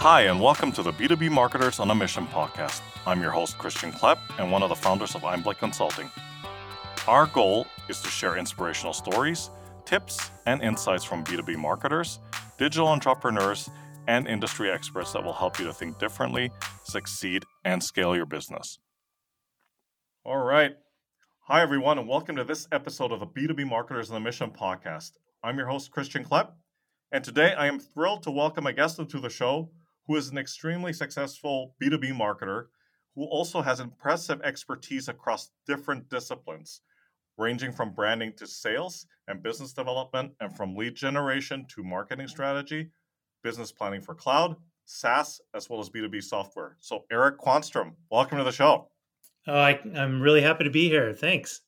Hi, and welcome to the B2B Marketers on a Mission podcast. I'm your host, Christian Klepp, and one of the founders of Einblick Consulting. Our goal is to share inspirational stories, tips, and insights from B2B marketers, digital entrepreneurs, and industry experts that will help you to think differently, succeed, and scale your business. All right. Hi, everyone, and welcome to this episode of the B2B Marketers on a Mission podcast. I'm your host, Christian Klepp, and today I am thrilled to welcome a guest into the show who is an extremely successful B2B marketer who also has impressive expertise across different disciplines, ranging from branding to sales and business development, and from lead generation to marketing strategy, business planning for cloud, SaaS, as well as B2B software. So, Eric Quanstrom, welcome to the show. Oh, I, I'm really happy to be here. Thanks.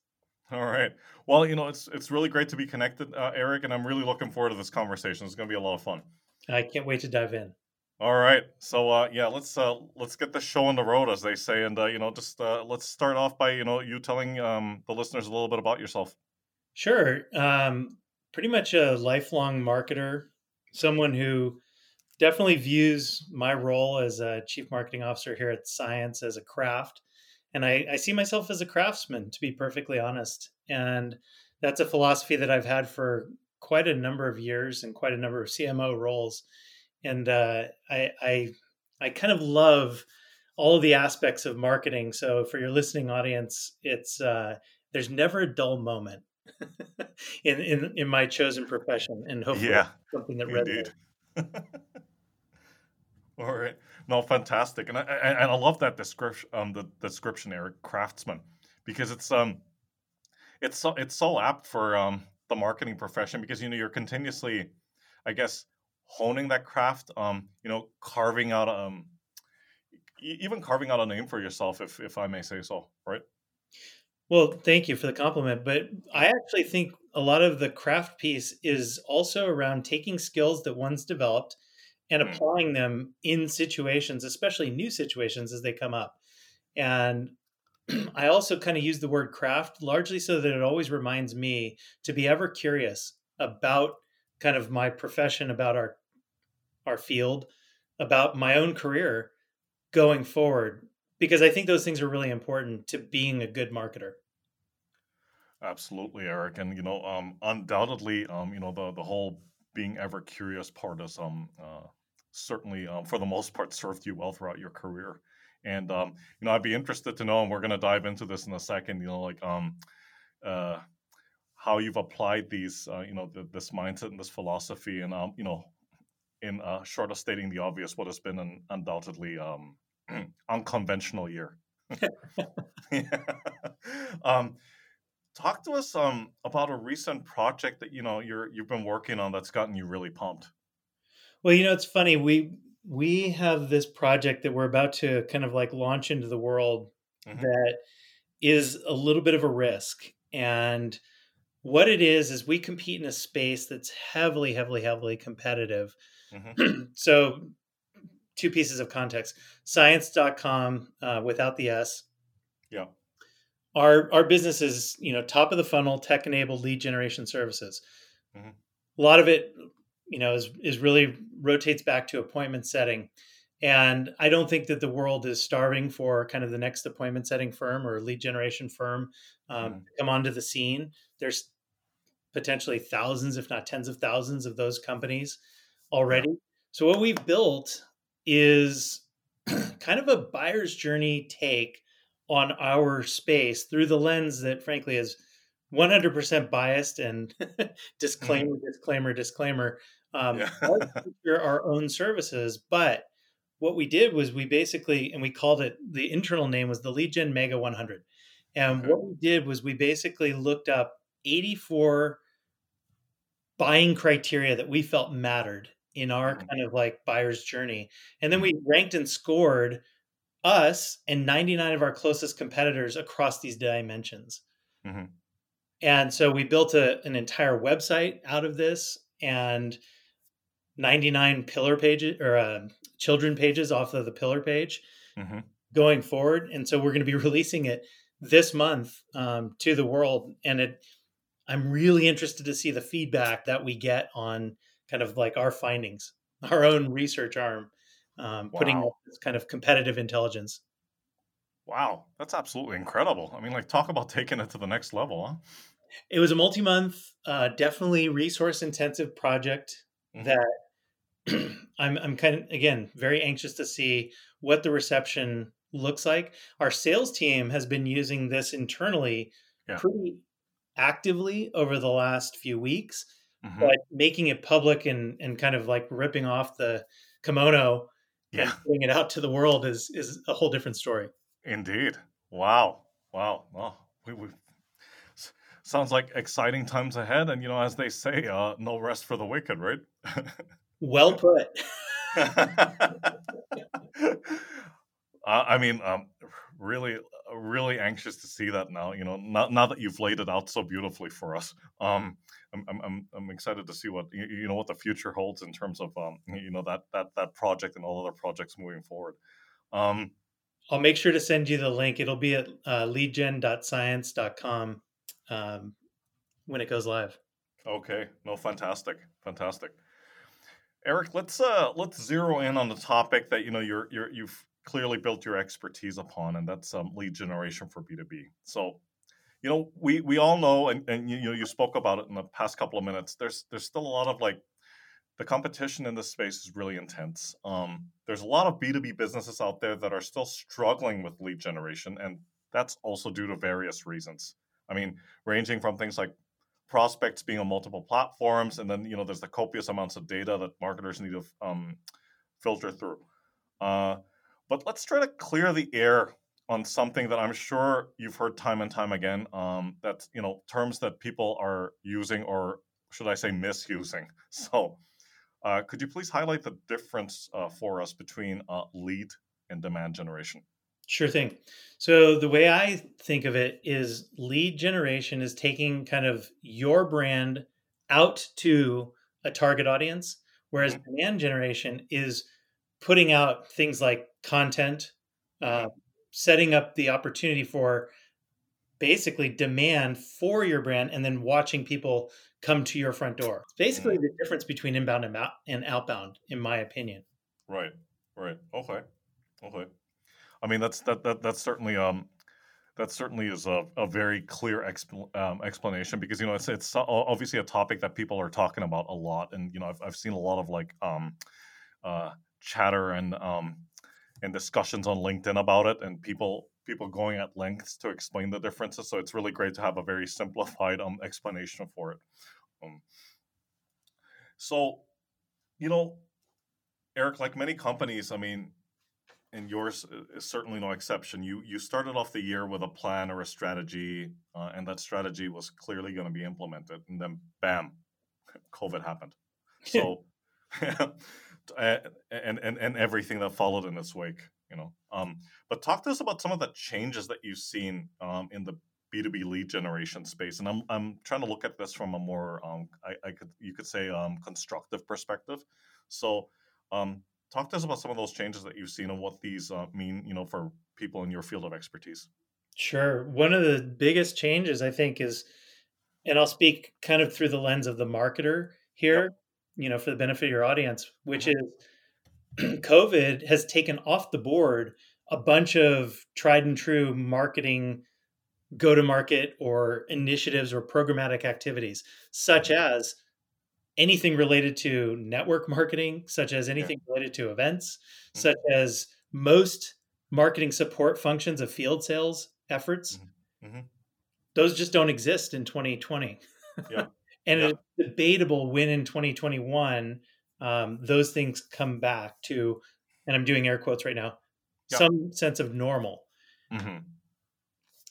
All right. Well, you know, it's it's really great to be connected, uh, Eric, and I'm really looking forward to this conversation. It's going to be a lot of fun. I can't wait to dive in. All right. So uh, yeah, let's uh, let's get the show on the road, as they say, and uh, you know, just uh, let's start off by you know you telling um, the listeners a little bit about yourself. Sure. Um, pretty much a lifelong marketer, someone who definitely views my role as a chief marketing officer here at Cience as a craft, and I, I see myself as a craftsman, to be perfectly honest. And that's a philosophy that I've had for quite a number of years and quite a number of CMO roles and uh, I, I I kind of love all of the aspects of marketing. So for your listening audience, it's uh, there's never a dull moment in, in in my chosen profession, and hopefully yeah, something that resonates. all right, no, fantastic, and I, and I love that description, um, the description, Eric, craftsman, because it's um, it's so it's so apt for um the marketing profession because you know you're continuously, I guess, honing that craft um you know carving out um even carving out a name for yourself if if i may say so right well thank you for the compliment but i actually think a lot of the craft piece is also around taking skills that one's developed and mm. applying them in situations especially new situations as they come up and i also kind of use the word craft largely so that it always reminds me to be ever curious about kind of my profession about our our field, about my own career going forward, because I think those things are really important to being a good marketer. Absolutely, Eric, and you know, um, undoubtedly, um, you know, the the whole being ever curious part is um uh, certainly um, for the most part served you well throughout your career. And um, you know, I'd be interested to know, and we're going to dive into this in a second. You know, like um, uh, how you've applied these, uh, you know, this mindset and this philosophy, and um, you know, in uh, short of stating the obvious, what has been an undoubtedly um, unconventional year. um, talk to us um, about a recent project that you know you're you've been working on that's gotten you really pumped. Well, you know, it's funny we we have this project that we're about to kind of like launch into the world mm-hmm. that is a little bit of a risk and what it is is we compete in a space that's heavily heavily heavily competitive Mm-hmm. so, two pieces of context cience.com uh, without the S. Yeah. Our, our business is, you know, top of the funnel, tech enabled lead generation services. Mm-hmm. A lot of it, you know, is, is really rotates back to appointment setting. And I don't think that the world is starving for kind of the next appointment setting firm or lead generation firm um, mm. come onto the scene. There's potentially thousands, if not tens of thousands, of those companies already. So what we've built is kind of a buyer's journey take on our space through the lens that frankly is 100% biased and disclaimer disclaimer disclaimer um, yeah. our own services but what we did was we basically and we called it the internal name was the lead gen mega 100 and okay. what we did was we basically looked up 84 buying criteria that we felt mattered in our mm-hmm. kind of like buyer's journey. And then we ranked and scored us and 99 of our closest competitors across these dimensions. Mm-hmm. And so we built a, an entire website out of this and 99 pillar pages or uh, children pages off of the pillar page mm-hmm. going forward. And so we're going to be releasing it this month um, to the world. And it, I'm really interested to see the feedback that we get on kind of like our findings, our own research arm um, wow. putting this kind of competitive intelligence. Wow, that's absolutely incredible. I mean, like, talk about taking it to the next level, huh? It was a multi-month, uh, definitely resource-intensive project mm-hmm. that I'm, I'm kind of again very anxious to see what the reception looks like. Our sales team has been using this internally yeah. pretty actively over the last few weeks, mm-hmm. but making it public and and kind of like ripping off the kimono yeah. and putting it out to the world is is a whole different story. Indeed. Wow. Wow. Well, we, we sounds like exciting times ahead, and you know, as they say, uh, no rest for the wicked, right? well put. I mean, um, really, really anxious to see that now. You know, now, now that you've laid it out so beautifully for us, um, I'm, I'm, I'm excited to see what you know what the future holds in terms of um, you know that that that project and all other projects moving forward. Um, I'll make sure to send you the link. It'll be at uh, leadgen.cience.com um, when it goes live. Okay. No, fantastic, fantastic. Eric, let's uh let's zero in on the topic that you know you're you're you've clearly built your expertise upon, and that's um, lead generation for B two B. So, you know, we we all know, and and you, you know, you spoke about it in the past couple of minutes. There's there's still a lot of like the competition in this space is really intense. Um, there's a lot of B2B businesses out there that are still struggling with lead generation, and that's also due to various reasons. I mean, ranging from things like prospects being on multiple platforms, and then you know there's the copious amounts of data that marketers need to um, filter through. Uh, but let's try to clear the air on something that I'm sure you've heard time and time again. Um, that you know terms that people are using, or should I say, misusing. So uh, could you please highlight the difference uh, for us between uh, lead and demand generation? Sure thing. So, the way I think of it is lead generation is taking kind of your brand out to a target audience, whereas mm-hmm. demand generation is putting out things like content, uh, setting up the opportunity for basically demand for your brand and then watching people come to your front door. It's basically mm-hmm. the difference between inbound and, out- and outbound, in my opinion. Right, right. Okay, okay. I mean, that's that that that's certainly um that certainly is a, a very clear exp- um, explanation because you know it's it's obviously a topic that people are talking about a lot, and you know I've I've seen a lot of like um uh chatter and um and discussions on LinkedIn about it, and people people going at lengths to explain the differences. So it's really great to have a very simplified um, explanation for it. Um, so, you know, Eric, like many companies, I mean, and yours is certainly no exception. You you started off the year with a plan or a strategy, uh, and that strategy was clearly going to be implemented, and then bam, COVID happened. So, and, and and everything that followed in its wake you know. Um, but talk to us about some of the changes that you've seen um, in the B2B lead generation space. And I'm, I'm trying to look at this from a more, um, I, I, could, you could say, um, constructive perspective. So, um, talk to us about some of those changes that you've seen and what these uh, mean, you know, for people in your field of expertise. Sure. One of the biggest changes, I think, is, and I'll speak kind of through the lens of the marketer here. You know, for the benefit of your audience, which mm-hmm. is COVID has taken off the board a bunch of tried and true marketing go to market or initiatives or programmatic activities, such as anything related to network marketing, such as anything yeah. related to events, mm-hmm. such as most marketing support functions of field sales efforts. Mm-hmm. mm-hmm. Those just don't exist in 2020. Yeah. and yeah. it's debatable when in 2021 um, those things come back to, and I'm doing air quotes right now, yep. some sense of normal. Mm-hmm.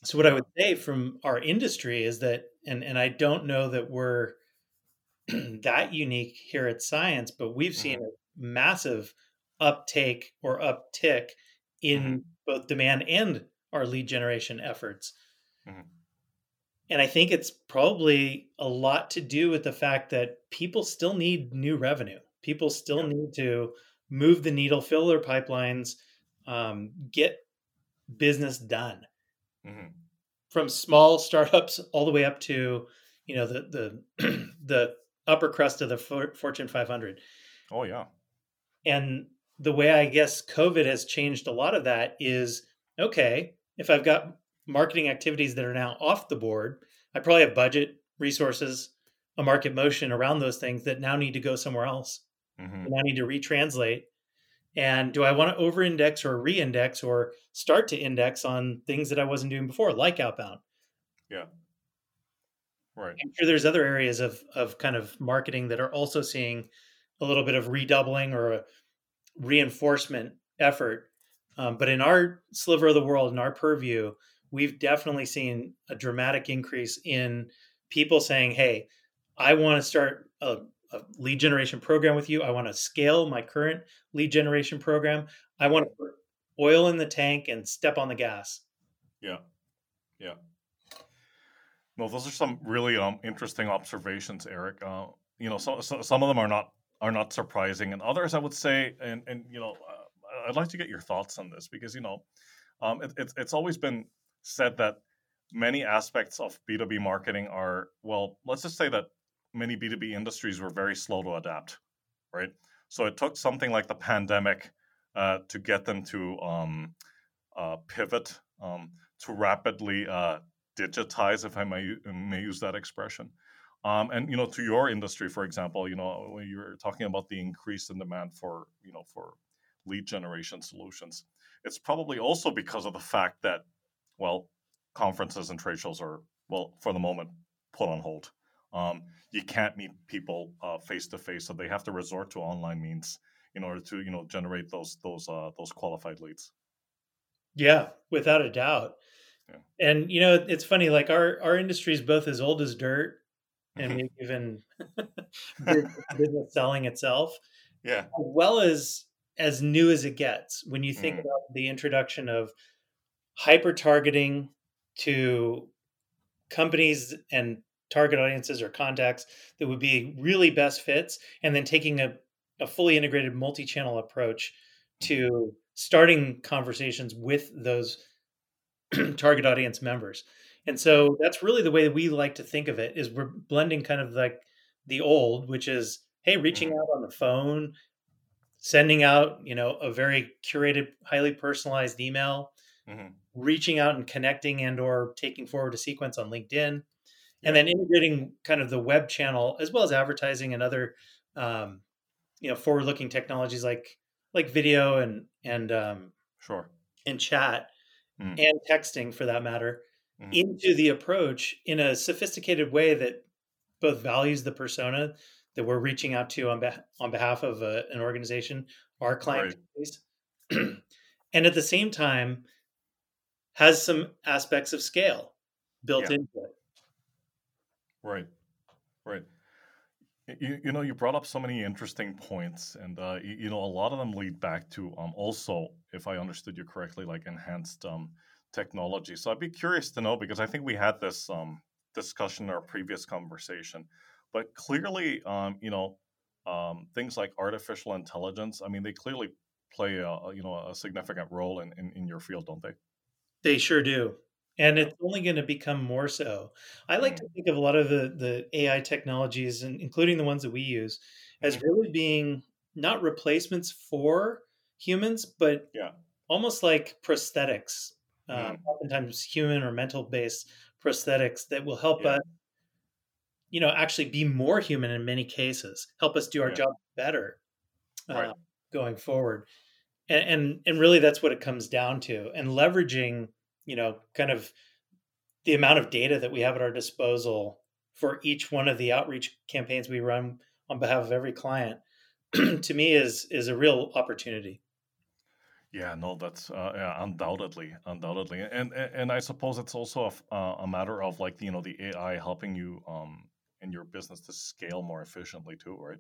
So what I would say from our industry is that, and and I don't know that we're that unique here at Cience, but we've seen mm-hmm. a massive uptake or uptick in mm-hmm. both demand and our lead generation efforts. And I think it's probably a lot to do with the fact that people still need new revenue people still yeah. need to move the needle, fill their pipelines, um, get business done. Mm-hmm. From small startups all the way up to, you know, the the the upper crust of the Fortune 500. Oh yeah. And the way I guess COVID has changed a lot of that is okay, if I've got marketing activities that are now off the board, I probably have budget, resources, a market motion around those things that now need to go somewhere else. Mm-hmm. And I need to retranslate. And do I want to over index or re index or start to index on things that I wasn't doing before, like outbound? Yeah. Right. I'm sure there's other areas of, of kind of marketing that are also seeing a little bit of redoubling or a reinforcement effort. Um, but in our sliver of the world, in our purview, we've definitely seen a dramatic increase in people saying, Hey, I want to start a, a lead generation program with you. I want to scale my current lead generation program. I want to put oil in the tank and step on the gas. Yeah. Yeah. No, those are some really um, interesting observations, Eric. Uh, you know, so, so, some of them are not are not surprising, and others I would say, and and you know, uh, I'd like to get your thoughts on this because you know, um, it, it's it's always been said that many aspects of B two B marketing are well, let's just say that many B two B industries were very slow to adapt, right? So it took something like the pandemic uh, to get them to um, uh, pivot um, to rapidly uh, digitize, if I may may use that expression. Um, and you know, to your industry, for example, you know, when you're talking about the increase in demand for you know for lead generation solutions, it's probably also because of the fact that, well, conferences and trade shows are well for the moment put on hold. Um, you can't meet people face to face, so they have to resort to online means in order to you know generate those those uh, those qualified leads. Yeah, without a doubt. Yeah. And you know, it's funny. Like our our industry is both as old as dirt and maybe even business selling itself. Yeah. As well as as new as it gets. When you think mm. about the introduction of hyper targeting to companies and target audiences or contacts that would be really best fits, and then taking a, a fully integrated multi channel approach to starting conversations with those target audience members. And so that's really the way we like to think of it is we're blending kind of like the old, which is, hey, reaching mm-hmm. out on the phone, sending out, you know, a very curated, highly personalized email, mm-hmm. Reaching out and connecting and or taking forward a sequence on LinkedIn, and then integrating kind of the web channel as well as advertising and other um, you know, forward-looking technologies like like video and and um, sure and chat mm. and texting for that matter mm-hmm. into the approach in a sophisticated way that both values the persona that we're reaching out to on, be- on behalf of a, an organization, our client base, and at the same time has some aspects of scale built yeah. into it. Right, right. You, you know, you brought up so many interesting points, and uh, you, you, know, a lot of them lead back to um, also, if I understood you correctly, like enhanced um, technology. So I'd be curious to know because I think we had this um, discussion in our previous conversation, but clearly, um, you know, um, things like artificial intelligence. I mean, they clearly play a you know a significant role in, in, in your field, don't they? They sure do. And it's only going to become more so. I like to think of a lot of the, the AI technologies, and including the ones that we use, as mm-hmm. really being not replacements for humans, but yeah. almost like prosthetics mm. oftentimes human or mental based prosthetics that will help yeah. us you know actually be more human in many cases help us do our yeah. job better uh, right. going forward and, and and really that's what it comes down to and leveraging you know kind of the amount of data that we have at our disposal for each one of the outreach campaigns we run on behalf of every client to me is is a real opportunity yeah, no, that's uh, yeah, undoubtedly, undoubtedly, and, and and I suppose it's also a, uh, a matter of like you know the AI helping you um in your business to scale more efficiently too, right?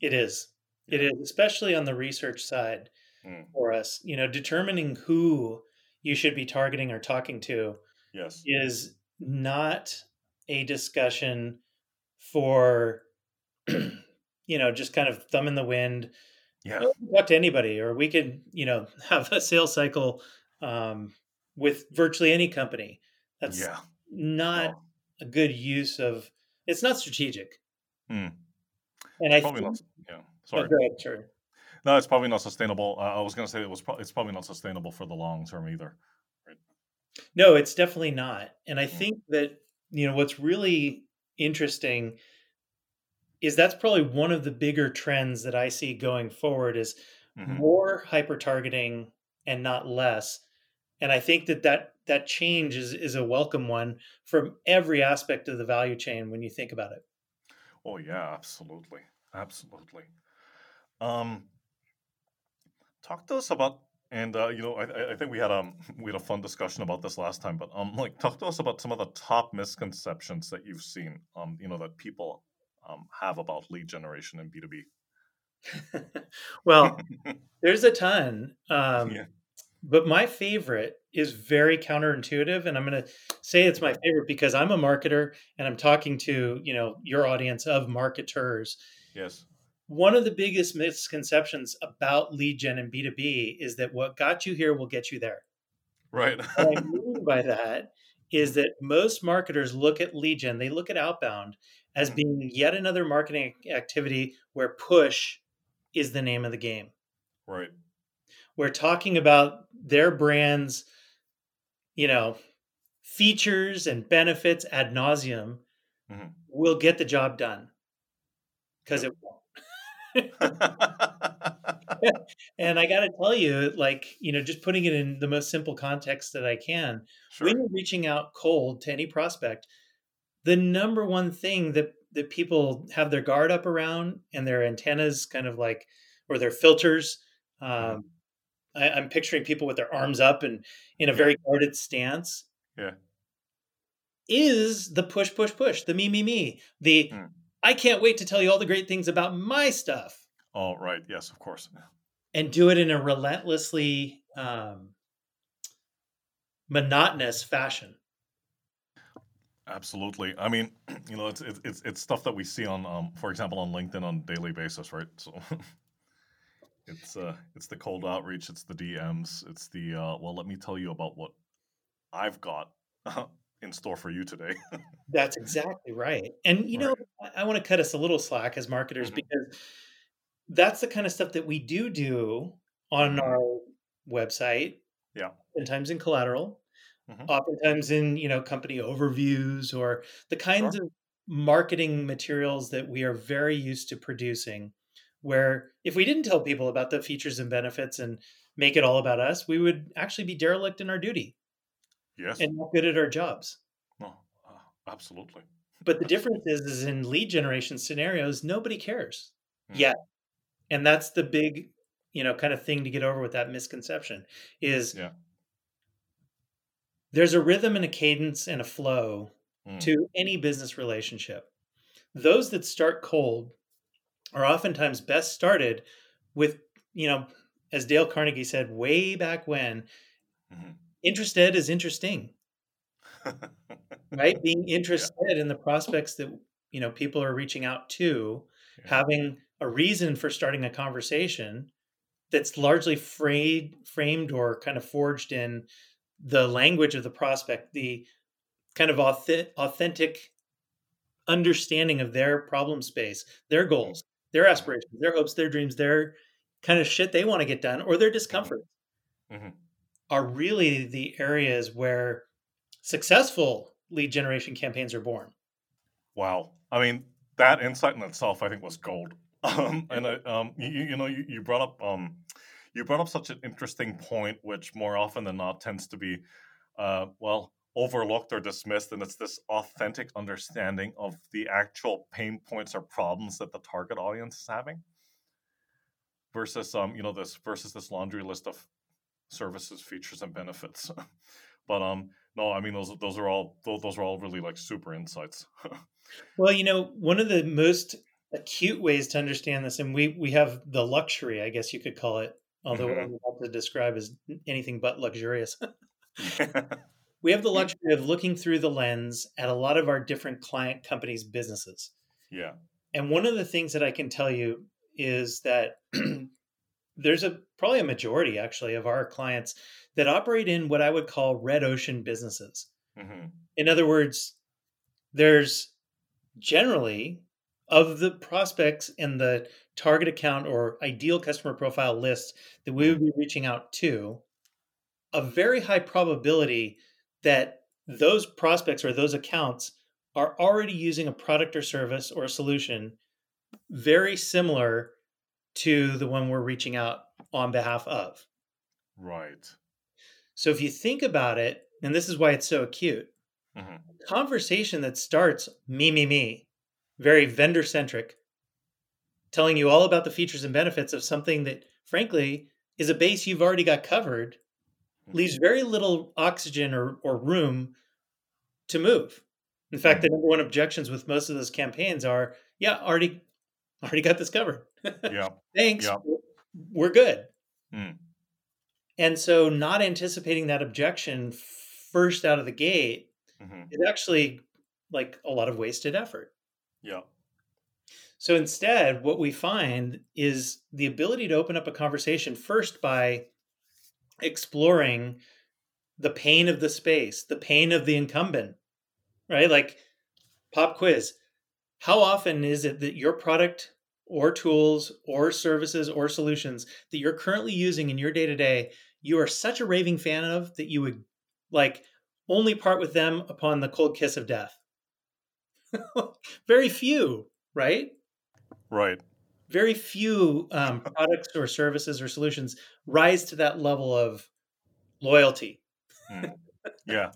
It is. Yeah. It is, especially on the research side mm. for us. You know, determining who you should be targeting or talking to, yes, is not a discussion for you know just kind of thumb in the wind yeah talk to anybody or we could you know have a sales cycle um, with virtually any company that's yeah. not a good use of it's not strategic mm. and i Probably think, not, yeah sorry. Oh, ahead, no, it's probably not sustainable. Uh, I was going to say it was. Pro- it's probably not sustainable for the long term either. Right? No, it's definitely not. And I mm. think that you know what's really interesting is that's probably one of the bigger trends that I see going forward is mm-hmm. more hyper targeting and not less. And I think that that that change is is a welcome one from every aspect of the value chain when you think about it. Oh yeah, absolutely, absolutely. Um, talk to us about and uh, you know I, I think we had um we had a fun discussion about this last time, but um like talk to us about some of the top misconceptions that you've seen um you know that people um have about lead generation in B two B. well, there's a ton. Um, yeah. But my favorite is very counterintuitive, and I'm going to say it's my favorite because I'm a marketer and I'm talking to you know your audience of marketers. Yes. One of the biggest misconceptions about lead gen and B2B is that what got you here will get you there. Right. what I mean by that is that most marketers look at lead gen, they look at outbound as mm-hmm. being yet another marketing activity where push is the name of the game. Right. We're talking about their brand's, you know, features and benefits ad nauseum mm-hmm. will get the job done because it won't. and I got to tell you, like, you know, just putting it in the most simple context that I can, sure. when you're reaching out cold to any prospect, the number one thing that that people have their guard up around and their antennas kind of like or their filters mm-hmm. um, I, am picturing people with their arms up and in a very guarded stance yeah is the push push push the me me me the mm. I can't wait to tell you all the great things about my stuff All right. yes of course and do it in a relentlessly um, monotonous fashion Absolutely. I mean, you know, it's it's it's stuff that we see on, um, for example, on LinkedIn on a daily basis, right? So it's uh, it's the cold outreach, it's the DMs, it's the uh, well, let me tell you about what I've got in store for you today. That's exactly right. And you know, right. I, I want to cut us a little slack as marketers mm-hmm. because that's the kind of stuff that we do do on mm-hmm. our website. Yeah. Sometimes in collateral mm-hmm. oftentimes in you know company overviews or the kinds sure. of marketing materials that we are very used to producing where if we didn't tell people about the features and benefits and make it all about us we would actually be derelict in our duty yes and not good at our jobs no uh, absolutely but the difference is is in lead generation scenarios nobody cares mm. yet and that's the big you know kind of thing to get over with that misconception is yeah there's a rhythm and a cadence and a flow mm. to any business relationship. Those that start cold are oftentimes best started with, you know, as Dale Carnegie said way back when, mm-hmm. Interested is interesting. right? Being interested yeah. in the prospects that, you know, people are reaching out to, yeah. having a reason for starting a conversation that's largely frayed, framed or kind of forged in the language of the prospect, the kind of authentic understanding of their problem space, their goals, their aspirations, their hopes, their dreams, their kind of shit they want to get done, or their discomfort mm-hmm. Are really the areas where successful lead generation campaigns are born. Wow. I mean, that insight in itself, I think, was gold. Um, and um, you, you know, you, you brought up um, you brought up such an interesting point, which more often than not tends to be, uh, well, overlooked or dismissed, and it's this authentic understanding of the actual pain points or problems that the target audience is having, versus um, you know, this versus this laundry list of services, features, and benefits. but um, no, I mean those those are all those, those are all really like super insights. well, you know, one of the most acute ways to understand this, and we we have the luxury, I guess you could call it, although mm-hmm. what I'm about to describe is anything but luxurious. we have the luxury of looking through the lens at a lot of our different client companies' businesses. Yeah. And one of the things that I can tell you is that there's a probably a majority actually of our clients that operate in what I would call red ocean businesses. Mm-hmm. In other words, there's generally of the prospects in the target account or ideal customer profile list that we would be reaching out to, a very high probability that those prospects or those accounts are already using a product or service or a solution very similar to the one we're reaching out on behalf of. Right. So if you think about it, and this is why it's so acute, mm-hmm. conversation that starts me, me, me, very vendor centric, telling you all about the features and benefits of something that, frankly, is a base you've already got covered, mm-hmm. leaves very little oxygen or, or room to move. In fact, the mm-hmm. number one objections with most of those campaigns are, yeah, already already got this covered. yeah. Thanks. Yeah. We're good. Mm. And so not anticipating that objection first out of the gate mm-hmm. is actually like a lot of wasted effort. Yeah. So instead, what we find is the ability to open up a conversation first by exploring the pain of the space, the pain of the incumbent, right? Like pop quiz. How often is it that your product or tools or services or solutions that you're currently using in your day to day, you are such a raving fan of that you would like only part with them upon the cold kiss of death? Very few, right? Right. Very few um, products or services or solutions rise to that level of loyalty. mm. Yeah.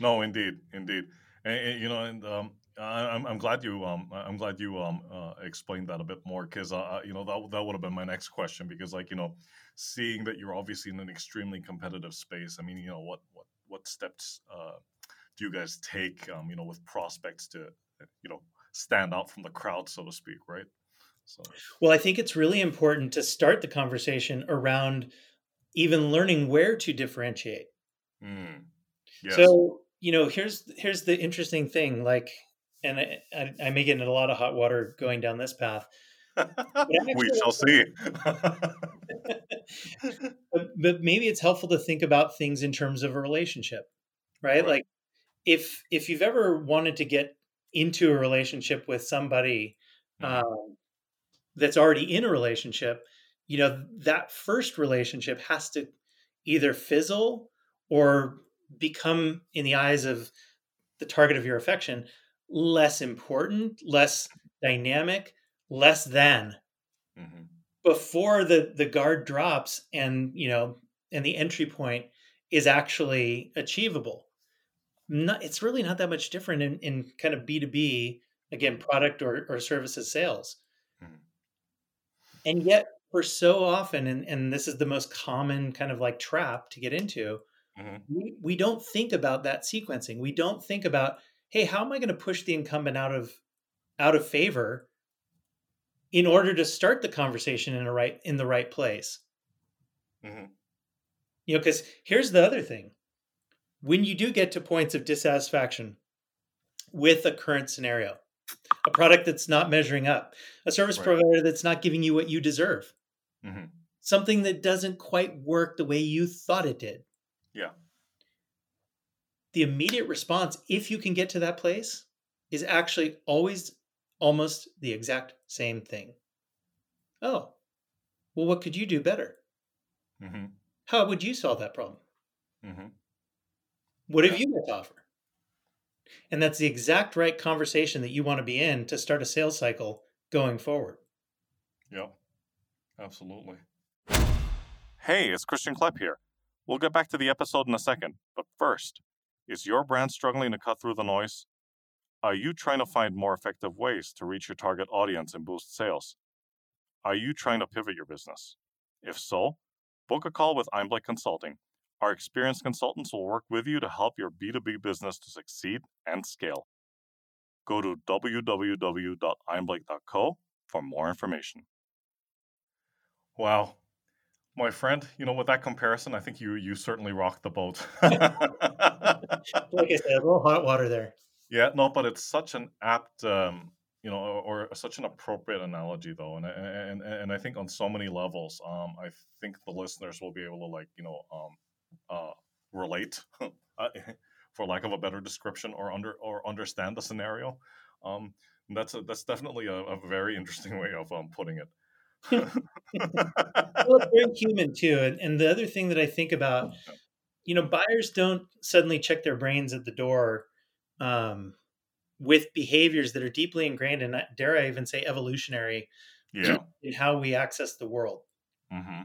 No, indeed, indeed. And, and, you know, and um, I'm, I'm glad you um I'm glad you um uh, explained that a bit more because uh, you know that that would have been my next question because like you know seeing that you're obviously in an extremely competitive space I mean you know what what what steps uh, do you guys take um you know with prospects to you know stand out from the crowd so to speak right so well I think it's really important to start the conversation around even learning where to differentiate mm. yes. so you know here's here's the interesting thing like and I, I, I, may get in a lot of hot water going down this path. we shall see. but, but, maybe it's helpful to think about things in terms of a relationship, right? right? Like if if you've ever wanted to get into a relationship with somebody mm-hmm. um, that's already in a relationship, you know that first relationship has to either fizzle or become, in the eyes of the target of your affection, less important, less dynamic, less than mm-hmm. before the the guard drops and you know and the entry point is actually achievable. Not, it's really not that much different in, in kind of B2B, again, product or, or services sales. Mm-hmm. And yet, for so often, and, and this is the most common kind of like trap to get into, mm-hmm. we, we don't think about that sequencing. We don't think about hey, how am I going to push the incumbent out of out of favor in order to start the conversation in a right in the right place? Mm-hmm. You know, because here's the other thing: when you do get to points of dissatisfaction with a current scenario, a product that's not measuring up, a service right. provider that's not giving you what you deserve, mm-hmm. something that doesn't quite work the way you thought it did. Yeah the immediate response, if you can get to that place, is actually always almost the exact same thing. Oh, well, what could you do better? Mm-hmm. How would you solve that problem? Mm-hmm. What have yeah. you got to offer? And that's the exact right conversation that you want to be in to start a sales cycle going forward. Yep, absolutely. Hey, it's Christian Klepp here. We'll get back to the episode in a second, but first, is your brand struggling to cut through the noise? Are you trying to find more effective ways to reach your target audience and boost sales? Are you trying to pivot your business? If so, book a call with Einblick Consulting. Our experienced consultants will work with you to help your B2B business to succeed and scale. Go to www.einblick.co for more information. Wow, my friend. You know, with that comparison, I think you you certainly rocked the boat. like I said, a little hot water there. Yeah, no, but it's such an apt, um, you know, or, or, such an appropriate analogy, though, and and and I think on so many levels, um, I think the listeners will be able to like, you know, um, uh, relate, uh, for lack of a better description, or under or understand the scenario. Um, That's a, that's definitely a, a very interesting way of um, putting it. Well, it's very human too. And, and the other thing that I think about, you know, buyers don't suddenly check their brains at the door um, with behaviors that are deeply ingrained and dare I even say evolutionary yeah. in how we access the world. Mm-hmm.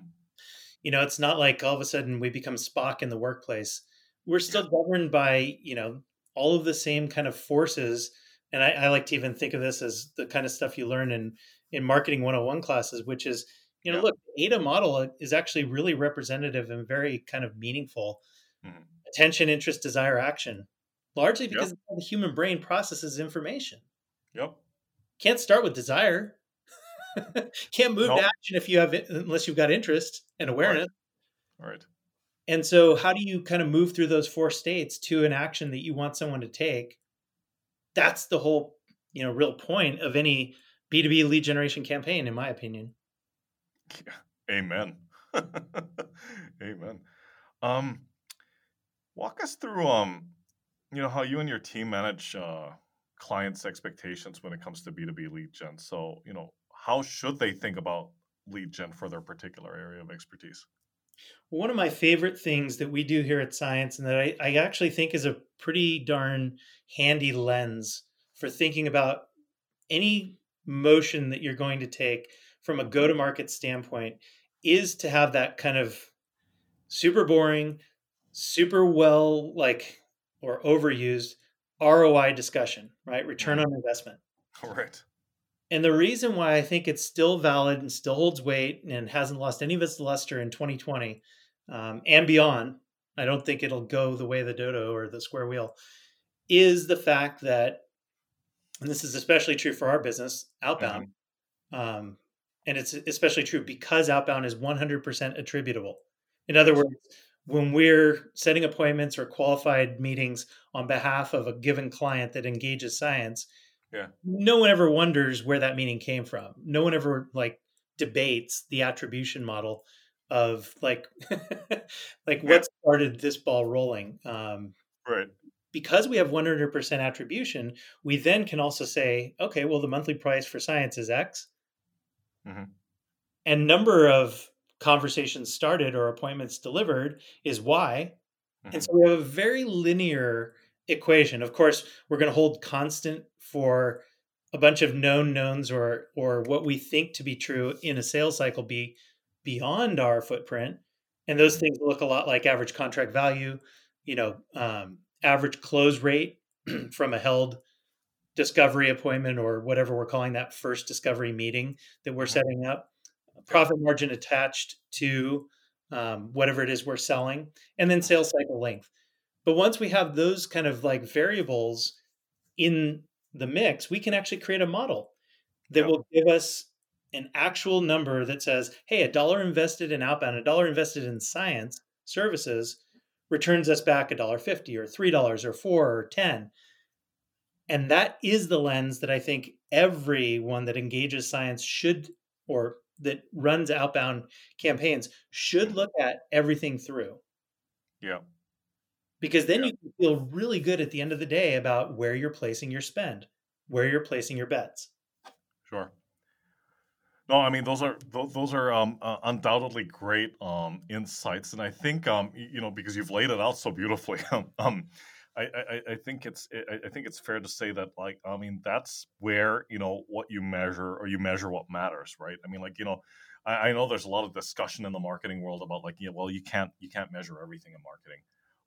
You know, it's not like all of a sudden we become Spock in the workplace. We're still governed by, you know, all of the same kind of forces. And I, I like to even think of this as the kind of stuff you learn in in marketing 101 classes, which is, you know, yeah. look, AIDA model is actually really representative and very kind of meaningful. Mm-hmm. Attention, interest, desire, action, largely because yep. the human brain processes information. Yep. Can't start with desire. Can't move nope. to action if you have it, unless you've got interest and awareness. Right. right. And so, how do you kind of move through those four states to an action that you want someone to take? That's the whole, you know, real point of any B2B lead generation campaign, in my opinion. Amen. Amen. Um, walk us through, um, you know, how you and your team manage uh, clients' expectations when it comes to B2B lead gen. So, you know, how should they think about lead gen for their particular area of expertise? One of my favorite things that we do here at Cience, and that I, I actually think is a pretty darn handy lens for thinking about any motion that you're going to take from a go to market standpoint, is to have that kind of super boring, super well, like, or overused ROI discussion, right? Return mm-hmm. on investment. Right. And the reason why I think it's still valid and still holds weight and hasn't lost any of its luster in 2020 um, and beyond, I don't think it'll go the way the dodo or the square wheel, is the fact that, and this is especially true for our business, outbound, mm-hmm. um, and it's especially true because outbound is 100% attributable. In other words, when we're setting appointments or qualified meetings on behalf of a given client that engages Cience, yeah. No one ever wonders where that meaning came from. No one ever like debates the attribution model of like like yeah. what started this ball rolling. Um, right. Because we have 100% attribution, we then can also say, okay, well, the monthly price for Cience is X. Mm-hmm. And number of conversations started or appointments delivered is Y. Mm-hmm. And so we have a very linear equation. Of course, we're going to hold constant for a bunch of known knowns or or what we think to be true in a sales cycle be beyond our footprint, and those things look a lot like average contract value, you know, um, average close rate from a held discovery appointment or whatever we're calling that first discovery meeting that we're mm-hmm. setting up, profit margin attached to um, whatever it is we're selling, and then sales cycle length. But once we have those kind of like variables in the mix, we can actually create a model that yeah. will give us an actual number that says, hey, a dollar invested in outbound, a dollar invested in Cience services returns us back a dollar fifty or three dollars or four or ten. And that is the lens that I think everyone that engages Cience should or that runs outbound campaigns should look at everything through. Yeah because then yeah. you can feel really good at the end of the day about where you're placing your spend, where you're placing your bets. Sure. No, I mean those are those are um, uh, undoubtedly great um, insights, and I think um, you know because you've laid it out so beautifully. um, I, I, I think it's I think it's fair to say that like I mean that's where you know what you measure or you measure what matters, right? I mean like you know I, I know there's a lot of discussion in the marketing world about like yeah well you can't you can't measure everything in marketing,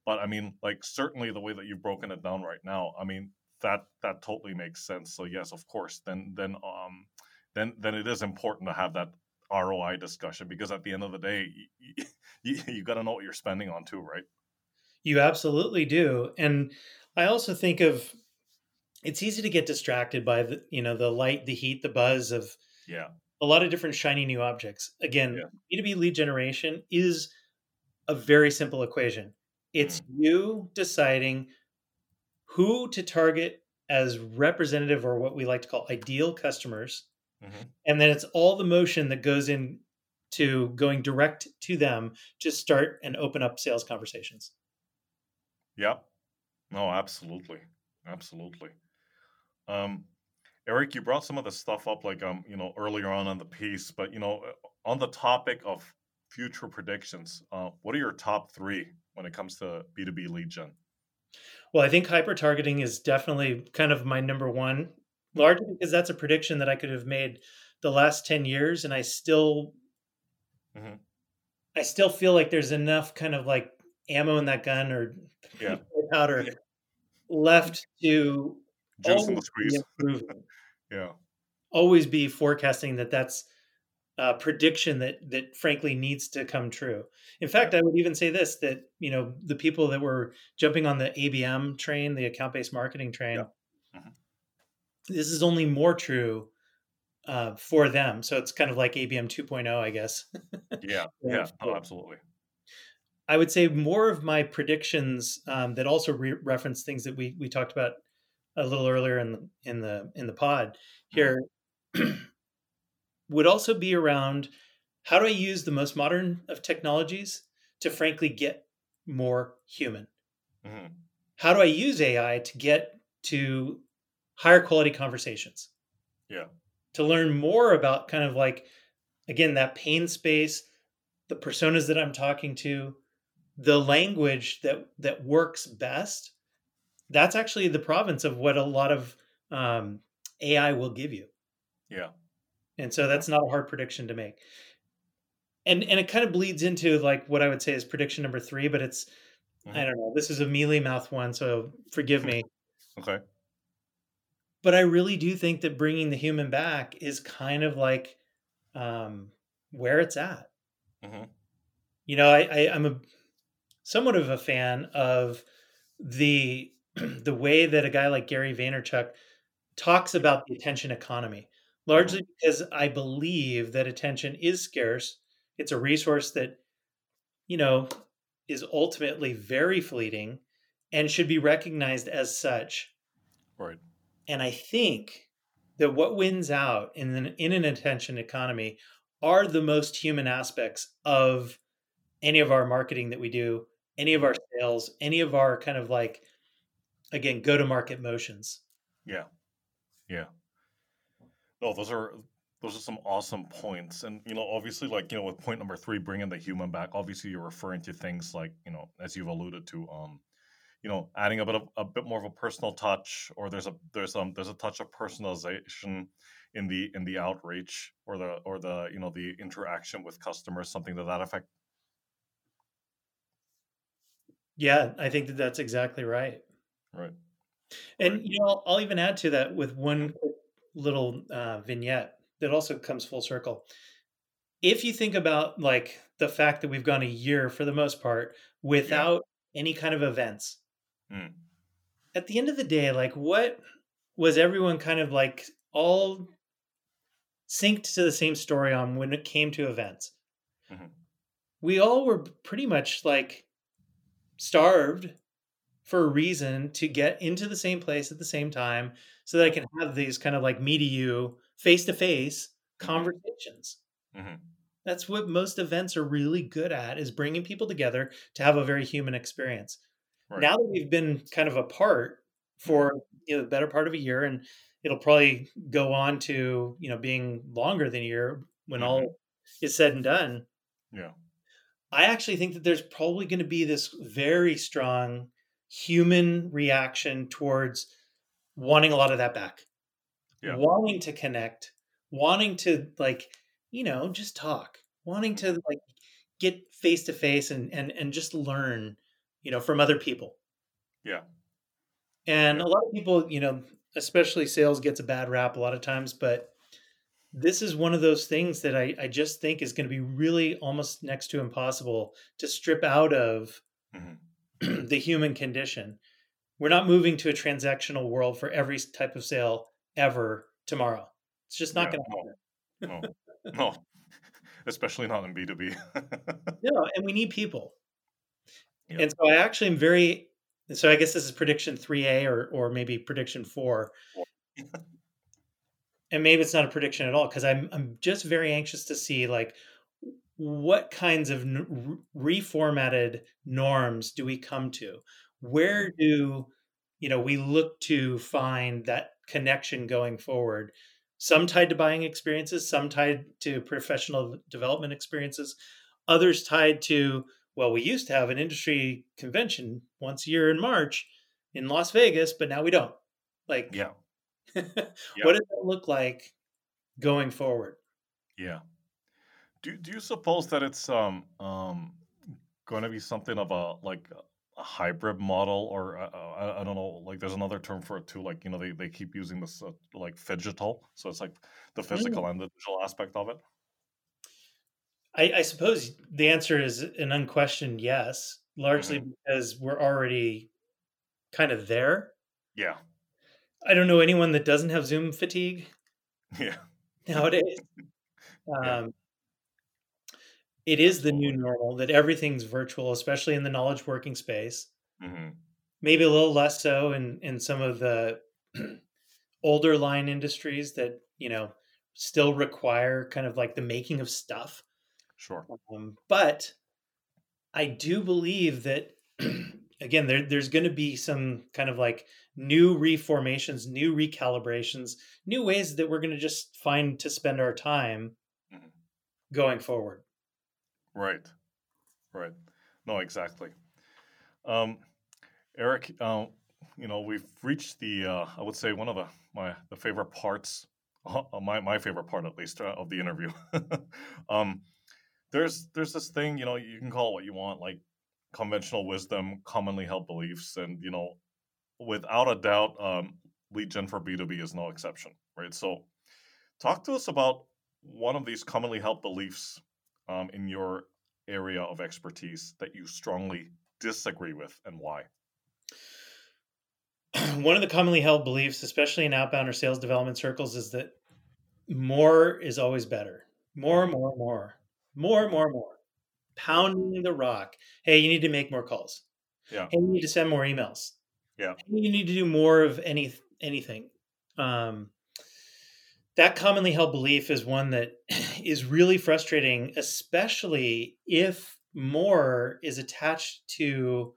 but I mean, like certainly the way that you've broken it down right now, I mean that that totally makes sense. So yes, of course, then then um then then it is important to have that ROI discussion because at the end of the day, you, you, you got to know what you're spending on too, right? You absolutely do, and I also think of it's easy to get distracted by the you know the light, the heat, the buzz of yeah a lot of different shiny new objects. Again, yeah. B2B lead generation is a very simple equation. It's mm. you deciding who to target as representative or what we like to call ideal customers. Mm-hmm. And then it's all the motion that goes in to going direct to them to start and open up sales conversations. Yeah. No, absolutely. Absolutely. Um, Eric, you brought some of the stuff up, like um, you know, earlier on in the piece, but you know, uh, on the topic of future predictions, uh, what are your top three when it comes to B two B lead gen? Well, I think hyper targeting is definitely kind of my number one, largely because that's a prediction that I could have made the last ten years, and I still, mm-hmm. I still feel like there's enough kind of like ammo in that gun or yeah. powder yeah. left to juice the squeeze. yeah, always be forecasting that that's a prediction that that frankly needs to come true. In fact, I would even say this: that you know the people that were jumping on the ABM train, the account based marketing train, yeah. mm-hmm. This is only more true uh, for them. So it's kind of like ABM 2.0, I guess. yeah, yeah, oh, absolutely. I would say more of my predictions um, that also re- reference things that we we talked about a little earlier in the in the in the pod mm-hmm. here would also be around how do I use the most modern of technologies to frankly get more human? Mm-hmm. How do I use AI to get to higher quality conversations? Yeah. To learn more about kind of like again that pain space, the personas that I'm talking to, the language that that works best that's actually the province of what a lot of um, ai will give you yeah and so that's not a hard prediction to make and and it kind of bleeds into like what i would say is prediction number three but it's mm-hmm. i don't know this is a mealy mouth one so forgive me okay but i really do think that bringing the human back is kind of like um where it's at mm-hmm. you know I, I i'm a somewhat of a fan of the the way that a guy like Gary Vaynerchuk talks about the attention economy, largely mm-hmm. because I believe that attention is scarce. It's a resource that, you know, is ultimately very fleeting and should be recognized as such. Right. And I think that what wins out in an, in an attention economy are the most human aspects of any of our marketing that we do any of our sales, any of our kind of like, again, go to market motions. Yeah. Yeah. No, those are those are some awesome points. And you know, obviously, like you know, with point number three, bringing the human back. Obviously, you're referring to things like you know, as you've alluded to, um, you know, adding a bit of a bit more of a personal touch, or there's a there's um there's a touch of personalization in the in the outreach or the or the you know the interaction with customers, something to that effect. Yeah, I think that that's exactly right. Right. And right. you know, I'll, I'll, even add to that with one little uh, vignette that also comes full circle. If you think about like the fact that we've gone a year for the most part without yeah. any kind of events, mm. at the end of the day, like what was everyone kind of like all synced to the same story on when it came to events? Mm-hmm. We all were pretty much like starved for a reason to get into the same place at the same time so that I can have these kind of like me to you face to face conversations. Mm-hmm. That's what most events are really good at is bringing people together to have a very human experience. Right. Now that we've been kind of apart for you know the better part of a year and it'll probably go on to, you know, being longer than a year when mm-hmm. all is said and done. Yeah. I actually think that there's probably going to be this very strong human reaction towards wanting a lot of that back. Yeah. Wanting to connect, wanting to like, you know, just talk, wanting to like get face to face and and and just learn, you know, from other people. Yeah. And a lot of people, you know, especially sales gets a bad rap a lot of times, but this is one of those things that I, I just think is going to be really almost next to impossible to strip out of mm-hmm. the human condition. We're not moving to a transactional world for every type of sale ever tomorrow. It's just not yeah, going to happen. No, no, especially not in B2B. no, and we need people. Yeah. And so I actually am very, so I guess this is prediction 3A or, or maybe prediction four and maybe it's not a prediction at all because I'm I'm just very anxious to see like what kinds of reformatted norms do we come to? Where mm-hmm. do you know, we look to find that connection going forward. Some tied to buying experiences, some tied to professional development experiences, others tied to, well, we used to have an industry convention once a year in March in Las Vegas, but now we don't. Like, yeah. yeah. what does that look like going forward? Yeah. Do, do you suppose that it's um um going to be something of a like a hybrid model or uh, I, I, don't know like there's another term for it too like you know they, they keep using this uh, like phygital so it's like the physical mm. and the digital aspect of it I, I, suppose the answer is an unquestioned yes largely mm-hmm. because we're already kind of there yeah i don't know anyone that doesn't have zoom fatigue yeah nowadays um, yeah it is the new normal that everything's virtual, especially in the knowledge working space. Mm-hmm. Maybe a little less so in in some of the older line industries that you know still require kind of like the making of stuff. Sure. Um, but I do believe that again there, there's going to be some kind of like new reformations, new recalibrations, new ways that we're going to just find to spend our time mm-hmm. going forward. Right. Right. No, exactly. Um, Eric, uh, you know, we've reached the, uh, I would say one of the, my, the favorite parts, uh, my, my favorite part at least uh, of the interview. um, there's, there's this thing, you know, you can call it what you want, like conventional wisdom, commonly held beliefs. And, you know, without a doubt, um, lead gen for B2B is no exception, right? So talk to us about one of these commonly held beliefs um, in your area of expertise that you strongly disagree with and why? One of the commonly held beliefs, especially in outbound or sales development circles, is that more is always better. More, more, more, more, more, more. Pounding the rock. Hey, you need to make more calls. Yeah. Hey, you need to send more emails. Yeah. Hey, you need to do more of any anything. Um, that commonly held belief is one that is really frustrating, especially if more is attached to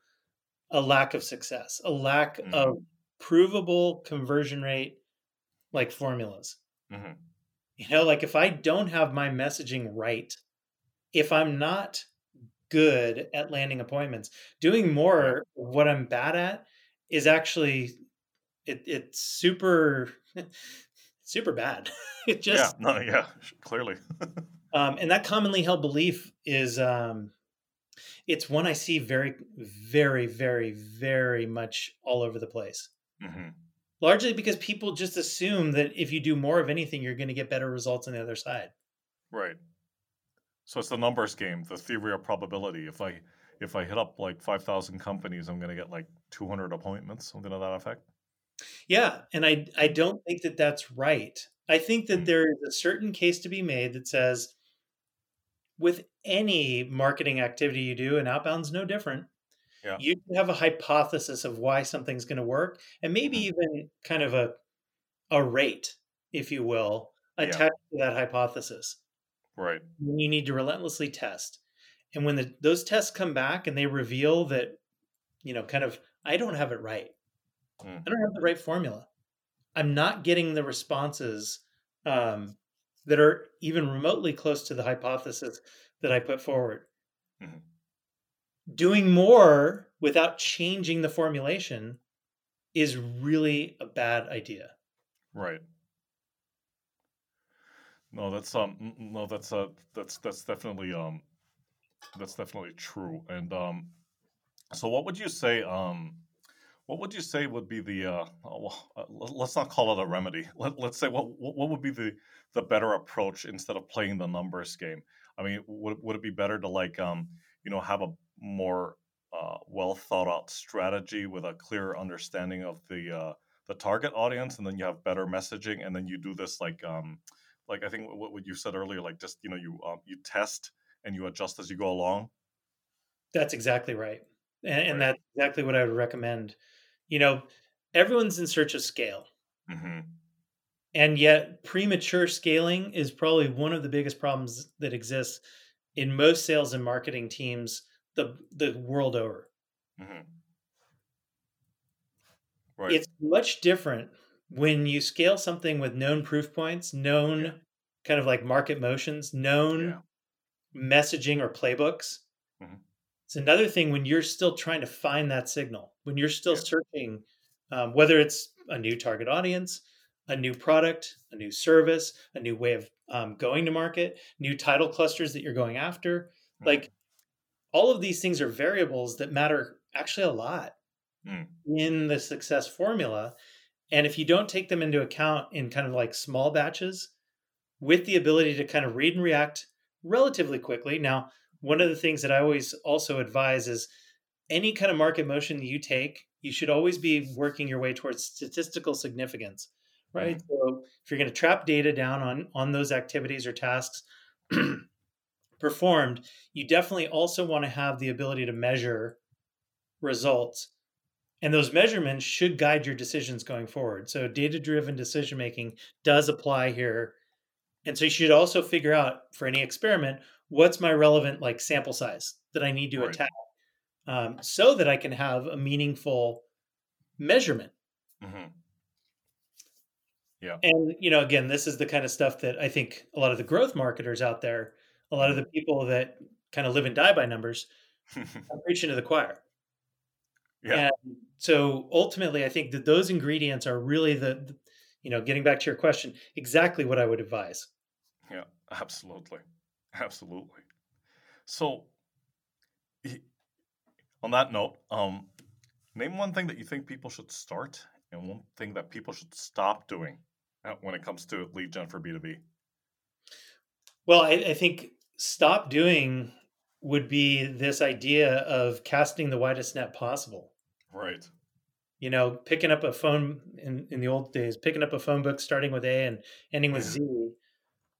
a lack of success, a lack mm-hmm. of provable conversion rate like formulas. Mm-hmm. You know, like if I don't have my messaging right, if I'm not good at landing appointments, doing more what I'm bad at is actually it, it's super super bad. it just yeah, no, yeah, clearly. um, and that commonly held belief is um, it's one I see very, very, very, very much all over the place. Mm-hmm. Largely because people just assume that if you do more of anything, you're going to get better results on the other side. Right. So it's the numbers game, the theory of probability. If I if I hit up like five thousand companies, I'm going to get like two hundred appointments, something to that effect. Yeah, and I I don't think that that's right. I think that mm. there is a certain case to be made that says with any marketing activity you do, and outbound's no different. Yeah. You have a hypothesis of why something's going to work, and maybe mm-hmm. even kind of a a rate, if you will, attached yeah. to that hypothesis. Right. You need to relentlessly test, and when the, those tests come back and they reveal that, you know, kind of I don't have it right. Mm. I don't have the right formula. I'm not getting the responses um, that are even remotely close to the hypothesis that I put forward. Mm-hmm. Doing more without changing the formulation is really a bad idea. Right. No, that's um no that's uh that's that's definitely um that's definitely true. And um so what would you say um what would you say would be the? Uh, oh, uh, let's not call it a remedy. Let, let's say what what would be the the better approach instead of playing the numbers game. I mean, would would it be better to like um you know have a more uh, well thought out strategy with a clear understanding of the uh, the target audience, and then you have better messaging, and then you do this like um like I think what, what you said earlier, like just you know you um, you test and you adjust as you go along. That's exactly right, and, and that's exactly what I would recommend you know, everyone's in search of scale. Mm-hmm. And yet, premature scaling is probably one of the biggest problems that exists in most sales and marketing teams the the world over. Mm-hmm. Right. It's much different when you scale something with known proof points, known yeah. kind of like market motions, known yeah. messaging or playbooks. Mm-hmm. It's another thing when you're still trying to find that signal, when you're still yeah. searching, um, whether it's a new target audience, a new product, a new service, a new way of um, going to market, new title clusters that you're going after. Mm-hmm. Like all of these things are variables that matter actually a lot mm. in the success formula. And if you don't take them into account in kind of like small batches with the ability to kind of read and react relatively quickly. Now, one of the things that I always also advise is any kind of market motion you take, you should always be working your way towards statistical significance, right? Mm-hmm. So if you're going to trap data down on on those activities or tasks performed, you definitely also want to have the ability to measure results and those measurements should guide your decisions going forward. So data driven decision making does apply here. And so you should also figure out for any experiment what's my relevant like sample size that I need to right. attack um, so that I can have a meaningful measurement. Mm-hmm. Yeah. And, you know, again, this is the kind of stuff that I think a lot of the growth marketers out there, a lot of the mm-hmm. people that kind of live and die by numbers, are preaching to the choir. Yeah. And so ultimately, I think that those ingredients are really the, you know, getting back to your question, exactly what I would advise. Yeah, absolutely. Absolutely. So, on that note, um, name one thing that you think people should start and one thing that people should stop doing uh, when it comes to lead gen for B2B. Well, I, I think stop doing would be this idea of casting the widest net possible. Right. You know, picking up a phone in, in the old days, picking up a phone book starting with A and ending with yeah. Z,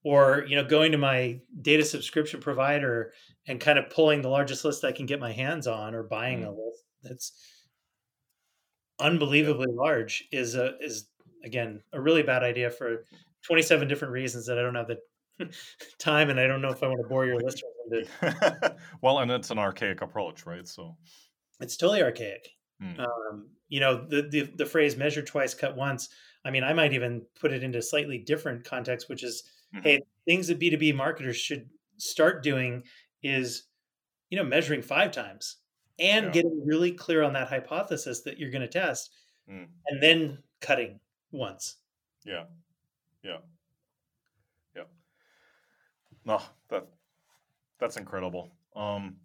or, you know, going to my data subscription provider and kind of pulling the largest list I can get my hands on or buying mm. a list that's unbelievably yeah. large is a is again a really bad idea for 27 different reasons that I don't have the time and I don't know if I want to bore your listeners well, and it's an archaic approach, right? So it's totally archaic. Mm. Um, you know, the, the the phrase "measure twice, cut once." I mean, I might even put it into slightly different context, which is, mm-hmm. hey, things that B two B marketers should start doing is, you know, measuring five times and yeah. getting really clear on that hypothesis that you're going to test, mm. and then cutting once. Yeah, yeah, yeah. No, that that's incredible. Um,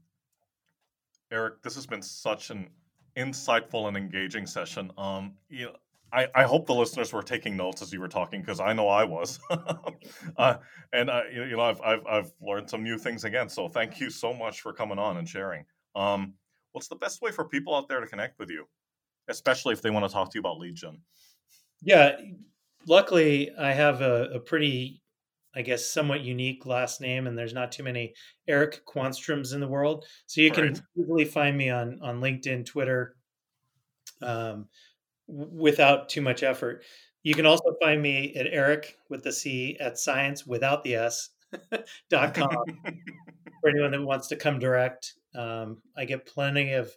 Eric, this has been such an insightful and engaging session. Um, you know, I, I hope the listeners were taking notes as you were talking because I know I was, uh, and I, you know I've, I've I've learned some new things again. So thank you so much for coming on and sharing. Um, what's the best way for people out there to connect with you, especially if they want to talk to you about lead gen? Yeah, luckily I have a, a pretty I guess, somewhat unique last name, and there's not too many Eric Quanstroms in the world. So you can right. easily find me on on LinkedIn, Twitter, um, without too much effort. You can also find me at Eric with the C at science without the S dot com for anyone that wants to come direct. Um, I get plenty of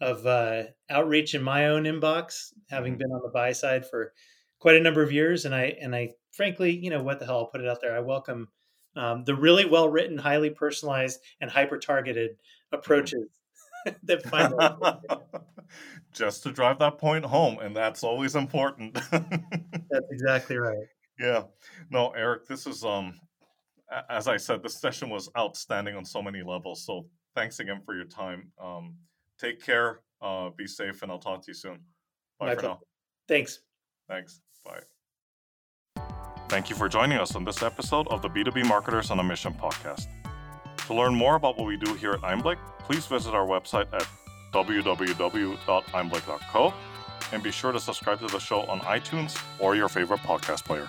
of uh, outreach in my own inbox, having mm-hmm. been on the buy side for quite a number of years, and I and I frankly, you know, what the hell? I'll put it out there. I welcome um, the really well written, highly personalized, and hyper targeted approaches that find just to drive that point home, and that's always important. that's exactly right. Yeah. No, Eric, this is um as I said, this session was outstanding on so many levels. So thanks again for your time. Um, take care, uh, be safe, and I'll talk to you soon. Bye My for pleasure. now. Thanks. Thanks. Bye. Thank you for joining us on this episode of the B2B Marketers on a Mission podcast. To learn more about what we do here at Einblick, please visit our website at www.einblick.co and be sure to subscribe to the show on iTunes or your favorite podcast player.